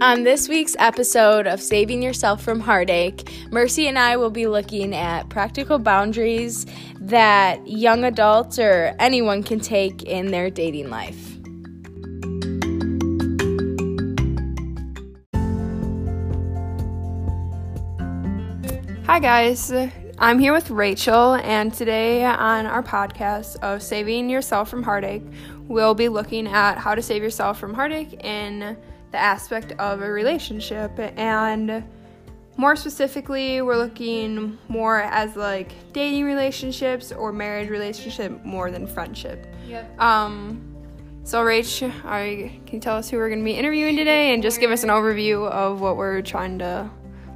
On this week's episode of Saving Yourself from Heartache, Mercy and I will be looking at practical boundaries that young adults or anyone can take in their dating life. Hi, guys. I'm here with Rachel, and today on our podcast of Saving Yourself from Heartache, we'll be looking at how to save yourself from heartache in the aspect of a relationship. And more specifically, we're looking more as like dating relationships or marriage relationship more than friendship. Yep. Um, so, Rach, are you, can you tell us who we're going to be interviewing today and just give us an overview of what we're trying to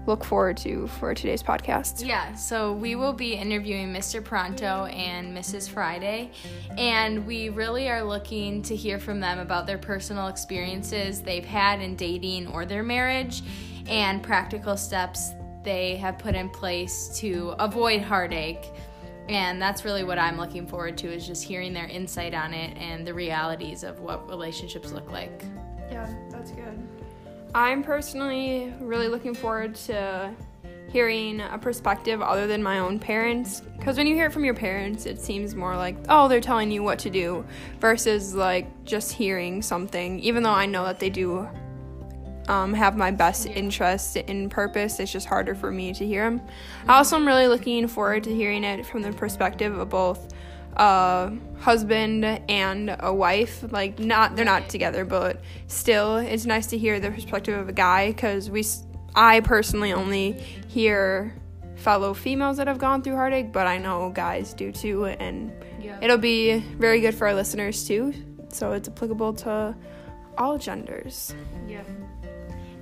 look forward to for today's podcast. Yeah, so we will be interviewing Mr. Pronto and Mrs. Friday, and we really are looking to hear from them about their personal experiences they've had in dating or their marriage and practical steps they have put in place to avoid heartache. And that's really what I'm looking forward to is just hearing their insight on it and the realities of what relationships look like. Yeah. I'm personally really looking forward to hearing a perspective other than my own parents because when you hear it from your parents it seems more like oh they're telling you what to do versus like just hearing something. Even though i know that they do um, have my best interest in purpose it's just harder for me to hear them i also am really looking forward to hearing it from the perspective of both a husband and a wife like not they're not together but still it's nice to hear the perspective of a guy because we i personally only hear fellow females that have gone through heartache but i know guys do too and yeah. it'll be very good for our listeners too so it's applicable to all genders yeah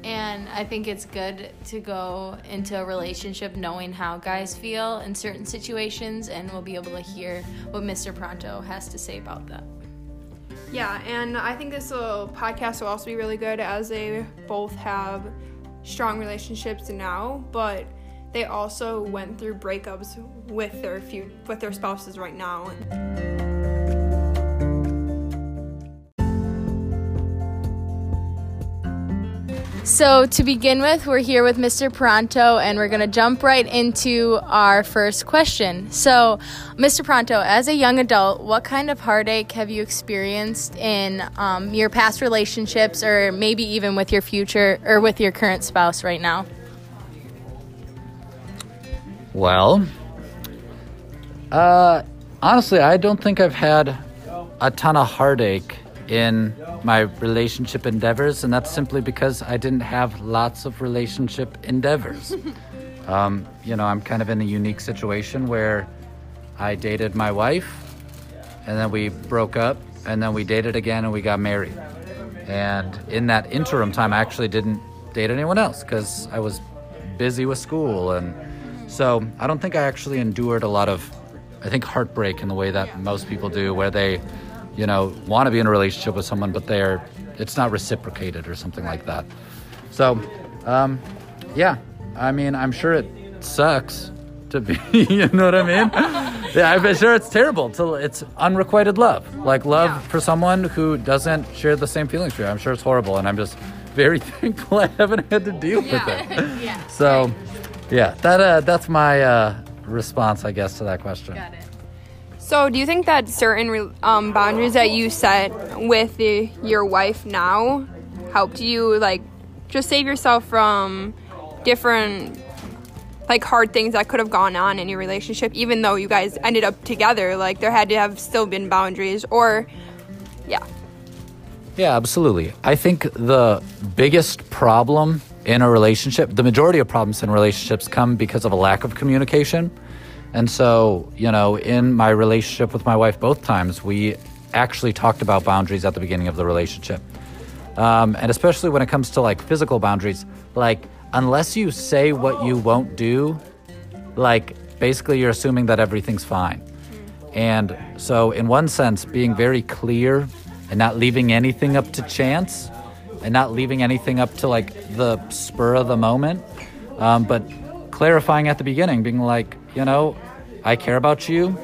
and I think it's good to go into a relationship knowing how guys feel in certain situations, and we'll be able to hear what Mr. Pronto has to say about that. Yeah, and I think this will, podcast will also be really good as they both have strong relationships now, but they also went through breakups with their few with their spouses right now. So, to begin with, we're here with Mr. Pronto and we're going to jump right into our first question. So, Mr. Pronto, as a young adult, what kind of heartache have you experienced in um, your past relationships or maybe even with your future or with your current spouse right now? Well, uh, honestly, I don't think I've had a ton of heartache in my relationship endeavors, and that's simply because I didn't have lots of relationship endeavors. um, you know, I'm kind of in a unique situation where I dated my wife, and then we broke up, and then we dated again, and we got married. And in that interim time, I actually didn't date anyone else because I was busy with school. And so I don't think I actually endured a lot of, I think, heartbreak in the way that most people do, where they you know, want to be in a relationship with someone, but they're it's not reciprocated or something like that. So, um, yeah, I mean, I'm sure it sucks to be, you know what I mean? yeah, I'm sure it's terrible. To, it's unrequited love, like love yeah. for someone who doesn't share the same feelings for you. I'm sure it's horrible, and I'm just very thankful I haven't had to deal yeah. with it. yeah. So, yeah, that uh, that's my uh, response, I guess, to that question. So, do you think that certain um, boundaries that you set with the, your wife now helped you, like, just save yourself from different, like, hard things that could have gone on in your relationship, even though you guys ended up together? Like, there had to have still been boundaries, or, yeah. Yeah, absolutely. I think the biggest problem in a relationship, the majority of problems in relationships come because of a lack of communication. And so, you know, in my relationship with my wife, both times, we actually talked about boundaries at the beginning of the relationship. Um, and especially when it comes to like physical boundaries, like, unless you say what you won't do, like, basically you're assuming that everything's fine. And so, in one sense, being very clear and not leaving anything up to chance and not leaving anything up to like the spur of the moment, um, but clarifying at the beginning, being like, you know, I care about you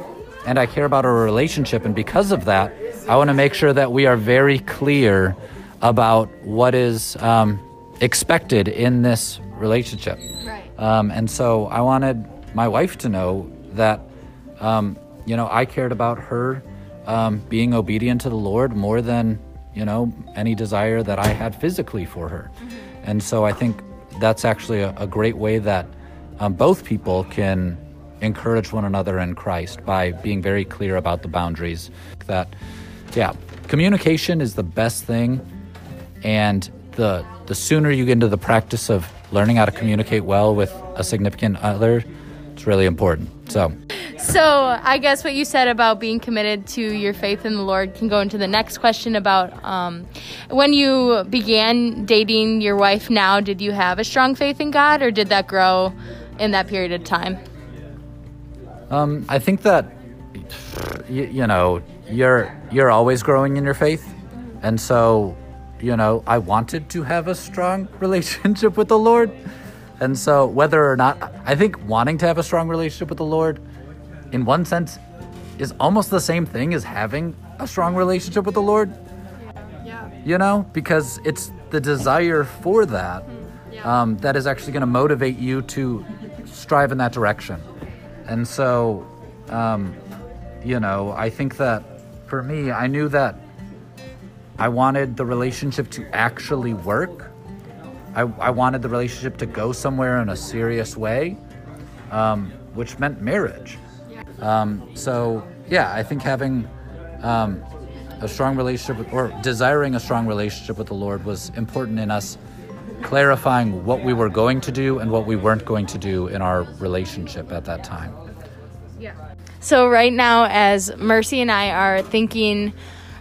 and I care about our relationship. And because of that, I want to make sure that we are very clear about what is um, expected in this relationship. Right. Um, and so I wanted my wife to know that, um, you know, I cared about her um, being obedient to the Lord more than, you know, any desire that I had physically for her. And so I think that's actually a, a great way that um, both people can encourage one another in Christ by being very clear about the boundaries. That, yeah, communication is the best thing, and the the sooner you get into the practice of learning how to communicate well with a significant other, it's really important. So. So, I guess what you said about being committed to your faith in the Lord can go into the next question about um, when you began dating your wife now, did you have a strong faith in God or did that grow in that period of time? Um, I think that you, you know you're you're always growing in your faith, and so you know I wanted to have a strong relationship with the Lord, and so whether or not I think wanting to have a strong relationship with the Lord, in one sense, is almost the same thing as having a strong relationship with the Lord. Yeah. You know, because it's the desire for that um, that is actually going to motivate you to strive in that direction. And so, um, you know, I think that for me, I knew that I wanted the relationship to actually work. I, I wanted the relationship to go somewhere in a serious way, um, which meant marriage. Um, so, yeah, I think having um, a strong relationship with, or desiring a strong relationship with the Lord was important in us clarifying what we were going to do and what we weren't going to do in our relationship at that time. Yeah. So, right now, as Mercy and I are thinking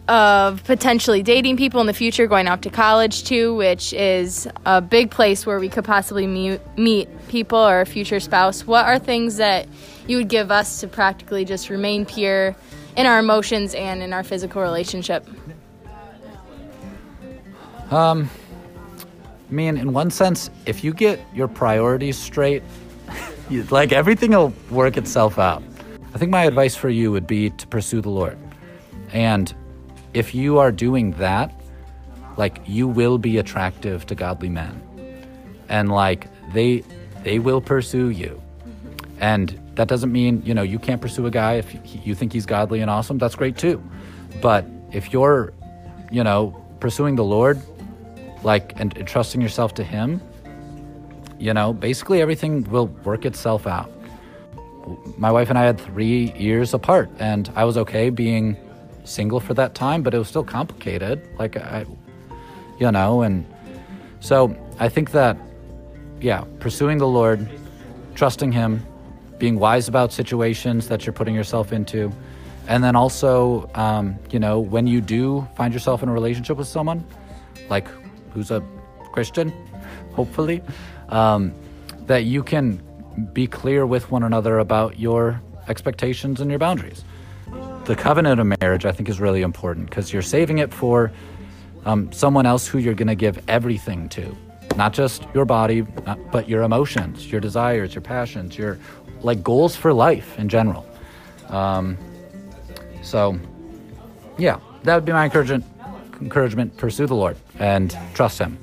of potentially dating people in the future, going off to college too, which is a big place where we could possibly meet, meet people or a future spouse, what are things that you would give us to practically just remain pure in our emotions and in our physical relationship? Um, I mean, in one sense, if you get your priorities straight, like everything will work itself out. I think my advice for you would be to pursue the Lord. And if you are doing that, like you will be attractive to godly men. And like they they will pursue you. And that doesn't mean, you know, you can't pursue a guy if you think he's godly and awesome. That's great too. But if you're, you know, pursuing the Lord, like and trusting yourself to him, you know, basically everything will work itself out. My wife and I had 3 years apart and I was okay being single for that time, but it was still complicated. Like I you know, and so I think that yeah, pursuing the Lord, trusting him, being wise about situations that you're putting yourself into. And then also, um, you know, when you do find yourself in a relationship with someone, like who's a Christian, hopefully, um, that you can be clear with one another about your expectations and your boundaries. The covenant of marriage, I think, is really important because you're saving it for um, someone else who you're going to give everything to. Not just your body, but your emotions, your desires, your passions, your like goals for life in general. Um, so, yeah, that would be my encouragement. Encouragement: pursue the Lord and trust Him.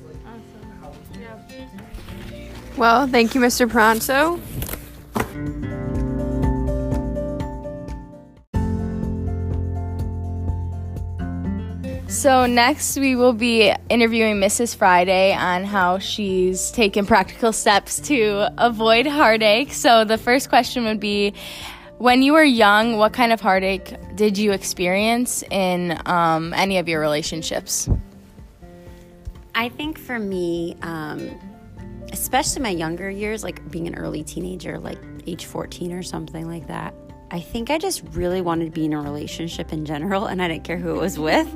Well, thank you, Mr. Pronto. So, next we will be interviewing Mrs. Friday on how she's taken practical steps to avoid heartache. So, the first question would be When you were young, what kind of heartache did you experience in um, any of your relationships? I think for me, um, especially my younger years, like being an early teenager, like age 14 or something like that, I think I just really wanted to be in a relationship in general and I didn't care who it was with.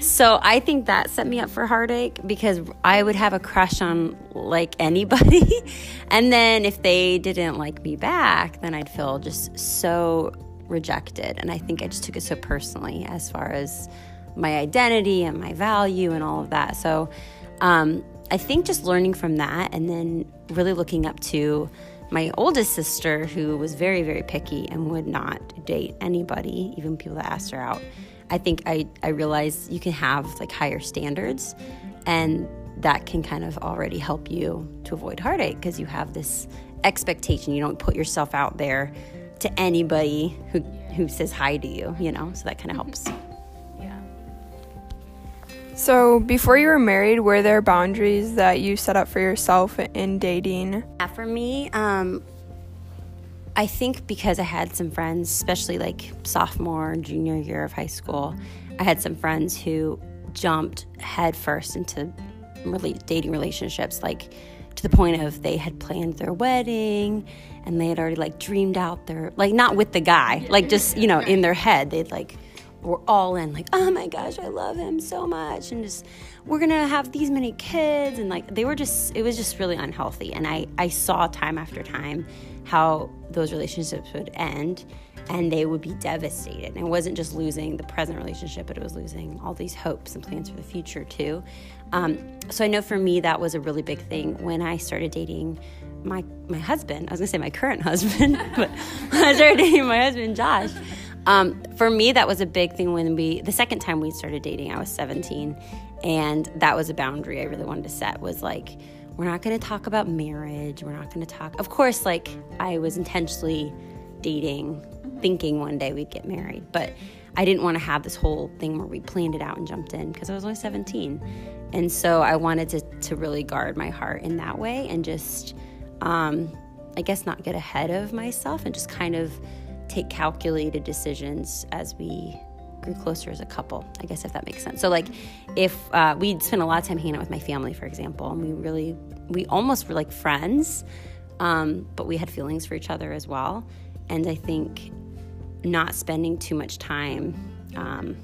so I think that set me up for heartache because I would have a crush on like anybody. and then if they didn't like me back, then I'd feel just so rejected. And I think I just took it so personally as far as my identity and my value and all of that. So um, I think just learning from that and then really looking up to my oldest sister, who was very, very picky and would not date anybody, even people that asked her out, I think I, I realized you can have like higher standards. And that can kind of already help you to avoid heartache because you have this expectation. You don't put yourself out there to anybody who who says hi to you, you know. So that kind of mm-hmm. helps. So, before you were married, were there boundaries that you set up for yourself in dating? Yeah, for me, um, I think because I had some friends, especially like sophomore, junior year of high school, I had some friends who jumped headfirst into really dating relationships, like to the point of they had planned their wedding and they had already like dreamed out their like not with the guy, like just you know in their head they'd like were all in like oh my gosh I love him so much and just we're gonna have these many kids and like they were just it was just really unhealthy and I I saw time after time how those relationships would end and they would be devastated. And it wasn't just losing the present relationship, but it was losing all these hopes and plans for the future too. Um, so I know for me that was a really big thing when I started dating my my husband. I was gonna say my current husband, but when I started dating my husband Josh. Um, for me, that was a big thing when we the second time we started dating. I was 17, and that was a boundary I really wanted to set. Was like we're not going to talk about marriage. We're not going to talk. Of course, like I was intentionally dating, thinking one day we'd get married, but I didn't want to have this whole thing where we planned it out and jumped in because I was only 17. And so I wanted to, to really guard my heart in that way and just, um, I guess, not get ahead of myself and just kind of take calculated decisions as we grew closer as a couple, I guess, if that makes sense. So, like, if uh, we'd spend a lot of time hanging out with my family, for example, and we really, we almost were like friends, um, but we had feelings for each other as well. And I think not spending too much time, um,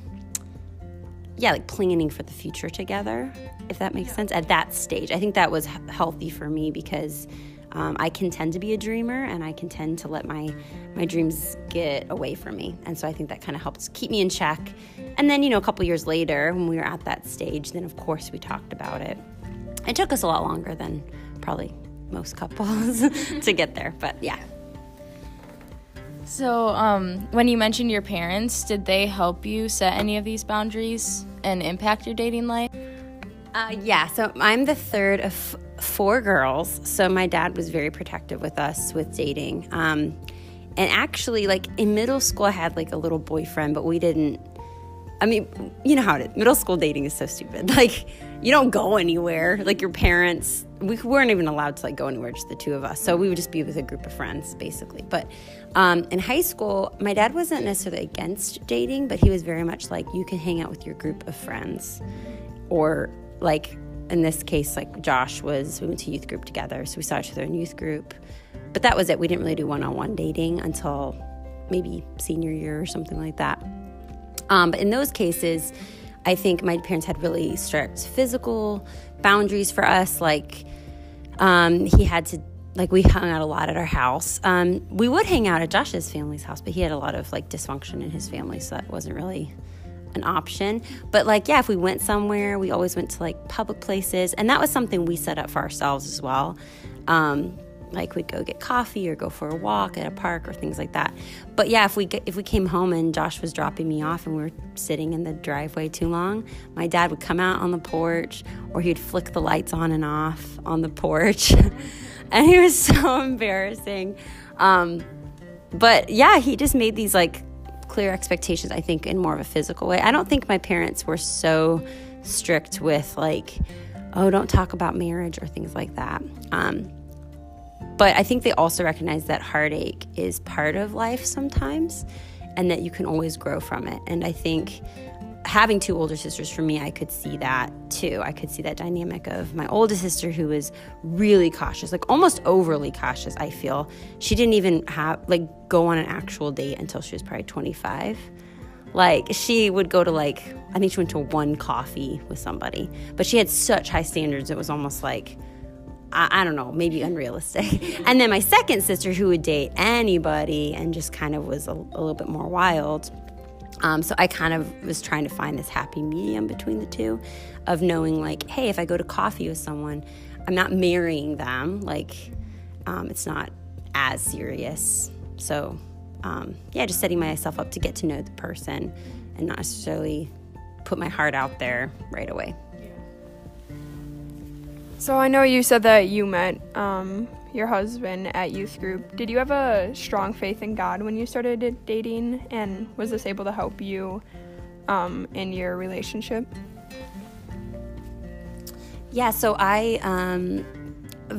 yeah, like planning for the future together, if that makes sense, at that stage. I think that was healthy for me because um, I can tend to be a dreamer and I can tend to let my my dreams get away from me. And so I think that kind of helps keep me in check. And then, you know, a couple years later, when we were at that stage, then of course we talked about it. It took us a lot longer than probably most couples to get there, but yeah. So, um, when you mentioned your parents, did they help you set any of these boundaries and impact your dating life? Uh, yeah, so I'm the third of four girls. So my dad was very protective with us with dating. Um, and actually, like in middle school, I had like a little boyfriend, but we didn't. I mean, you know how it is. Middle school dating is so stupid. Like, you don't go anywhere. Like, your parents, we weren't even allowed to like go anywhere, just the two of us. So we would just be with a group of friends, basically. But um, in high school, my dad wasn't necessarily against dating, but he was very much like, you can hang out with your group of friends. Or, like, in this case, like Josh was, we went to youth group together. So we saw each other in youth group. But that was it. We didn't really do one on one dating until maybe senior year or something like that. Um, but in those cases, I think my parents had really strict physical boundaries for us. Like, um, he had to, like, we hung out a lot at our house. Um, we would hang out at Josh's family's house, but he had a lot of, like, dysfunction in his family, so that wasn't really an option. But, like, yeah, if we went somewhere, we always went to, like, public places. And that was something we set up for ourselves as well. Um, like we'd go get coffee or go for a walk at a park or things like that. But yeah, if we if we came home and Josh was dropping me off and we were sitting in the driveway too long, my dad would come out on the porch or he'd flick the lights on and off on the porch, and he was so embarrassing. Um, but yeah, he just made these like clear expectations. I think in more of a physical way. I don't think my parents were so strict with like, oh, don't talk about marriage or things like that. Um, but I think they also recognize that heartache is part of life sometimes and that you can always grow from it. And I think having two older sisters for me, I could see that too. I could see that dynamic of my oldest sister who was really cautious, like almost overly cautious, I feel. She didn't even have, like, go on an actual date until she was probably 25. Like, she would go to, like, I think she went to one coffee with somebody, but she had such high standards, it was almost like, I, I, don't know, maybe unrealistic. and then my second sister, who would date anybody and just kind of was a, a little bit more wild. Um, so I kind of was trying to find this happy medium between the two of knowing, like, hey, if I go to coffee with someone, I'm not marrying them. Like, um, it's not as serious. So, um, yeah, just setting myself up to get to know the person and not necessarily put my heart out there right away. So I know you said that you met um, your husband at youth group. Did you have a strong faith in God when you started dating, and was this able to help you um, in your relationship? Yeah, so I um,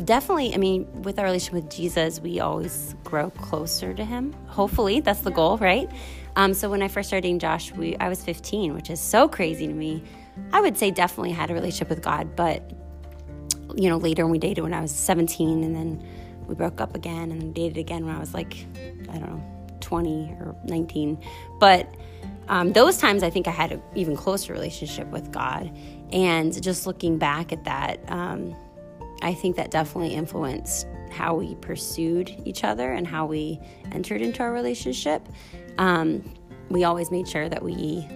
definitely, I mean, with our relationship with Jesus, we always grow closer to Him. Hopefully, that's the goal, right? Um, so when I first started dating Josh, we I was 15, which is so crazy to me. I would say definitely had a relationship with God, but you know, later when we dated when I was 17, and then we broke up again, and dated again when I was like, I don't know, 20 or 19. But um, those times, I think I had an even closer relationship with God. And just looking back at that, um, I think that definitely influenced how we pursued each other and how we entered into our relationship. Um, we always made sure that we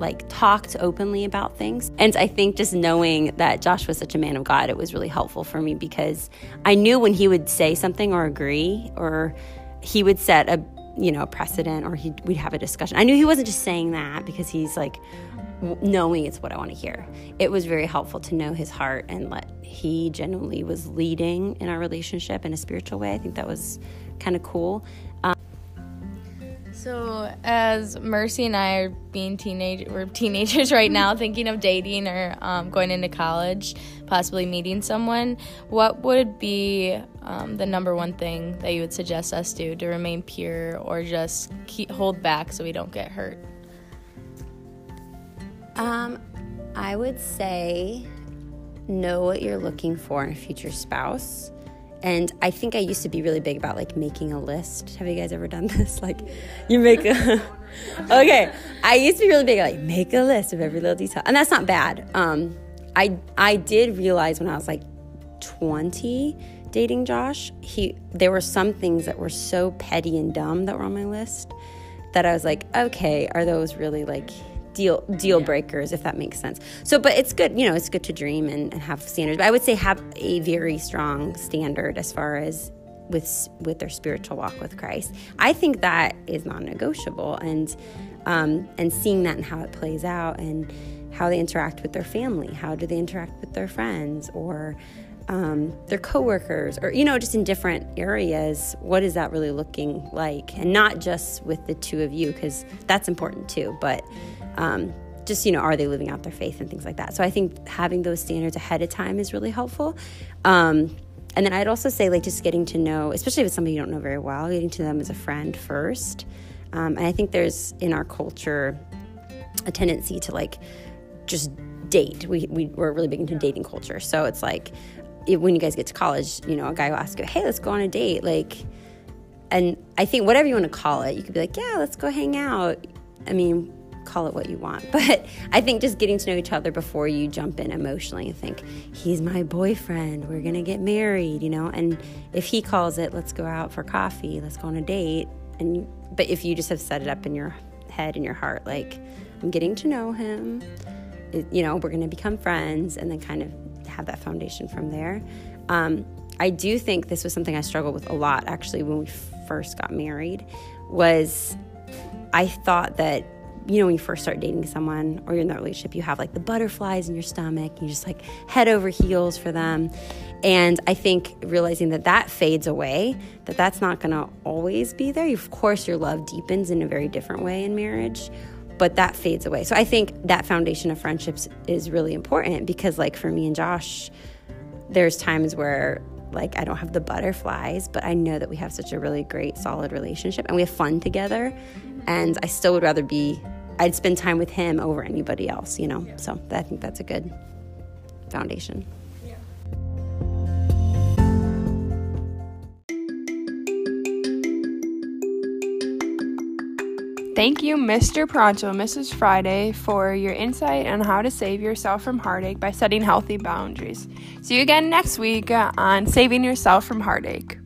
like talked openly about things. And I think just knowing that Josh was such a man of God, it was really helpful for me because I knew when he would say something or agree or he would set a you know precedent or he we'd have a discussion. I knew he wasn't just saying that because he's like knowing it's what I want to hear. It was very helpful to know his heart and let he genuinely was leading in our relationship in a spiritual way. I think that was kind of cool. So, as Mercy and I are being teenage, we're teenagers right now, thinking of dating or um, going into college, possibly meeting someone. What would be um, the number one thing that you would suggest us do to remain pure, or just keep hold back so we don't get hurt? Um, I would say know what you're looking for in a future spouse. And I think I used to be really big about like making a list. Have you guys ever done this? Like, you make a. okay, I used to be really big like make a list of every little detail, and that's not bad. Um, I I did realize when I was like 20 dating Josh, he there were some things that were so petty and dumb that were on my list that I was like, okay, are those really like deal deal breakers if that makes sense. So but it's good you know it's good to dream and, and have standards. But i would say have a very strong standard as far as with with their spiritual walk with christ. I think that is non-negotiable and um, and seeing that and how it plays out and how they interact with their family how do they interact with their friends or um, their coworkers or you know just in different areas what is that really looking like? And not just with the two of you because that's important too but um, just you know are they living out their faith and things like that. So i think having those standards ahead of time is really helpful. Um, and then i'd also say like just getting to know especially if it's somebody you don't know very well getting to them as a friend first. Um, and i think there's in our culture a tendency to like just date. We, we, we're really big into dating culture. So it's like when you guys get to college you know a guy will ask you hey let's go on a date like and i think whatever you want to call it you could be like yeah let's go hang out. I mean call it what you want. But I think just getting to know each other before you jump in emotionally and think, he's my boyfriend, we're gonna get married, you know? And if he calls it, let's go out for coffee, let's go on a date. And but if you just have set it up in your head and your heart, like, I'm getting to know him, it, you know, we're gonna become friends, and then kind of have that foundation from there. Um, I do think this was something I struggled with a lot actually when we first got married was I thought that you know, when you first start dating someone or you're in that relationship, you have like the butterflies in your stomach, you just like head over heels for them. And I think realizing that that fades away, that that's not going to always be there. Of course, your love deepens in a very different way in marriage, but that fades away. So I think that foundation of friendships is really important because, like, for me and Josh, there's times where like I don't have the butterflies, but I know that we have such a really great, solid relationship and we have fun together. And I still would rather be, I'd spend time with him over anybody else, you know? So I think that's a good foundation. Thank you, Mr. Pronto and Mrs. Friday, for your insight on how to save yourself from heartache by setting healthy boundaries. See you again next week uh, on Saving Yourself from Heartache.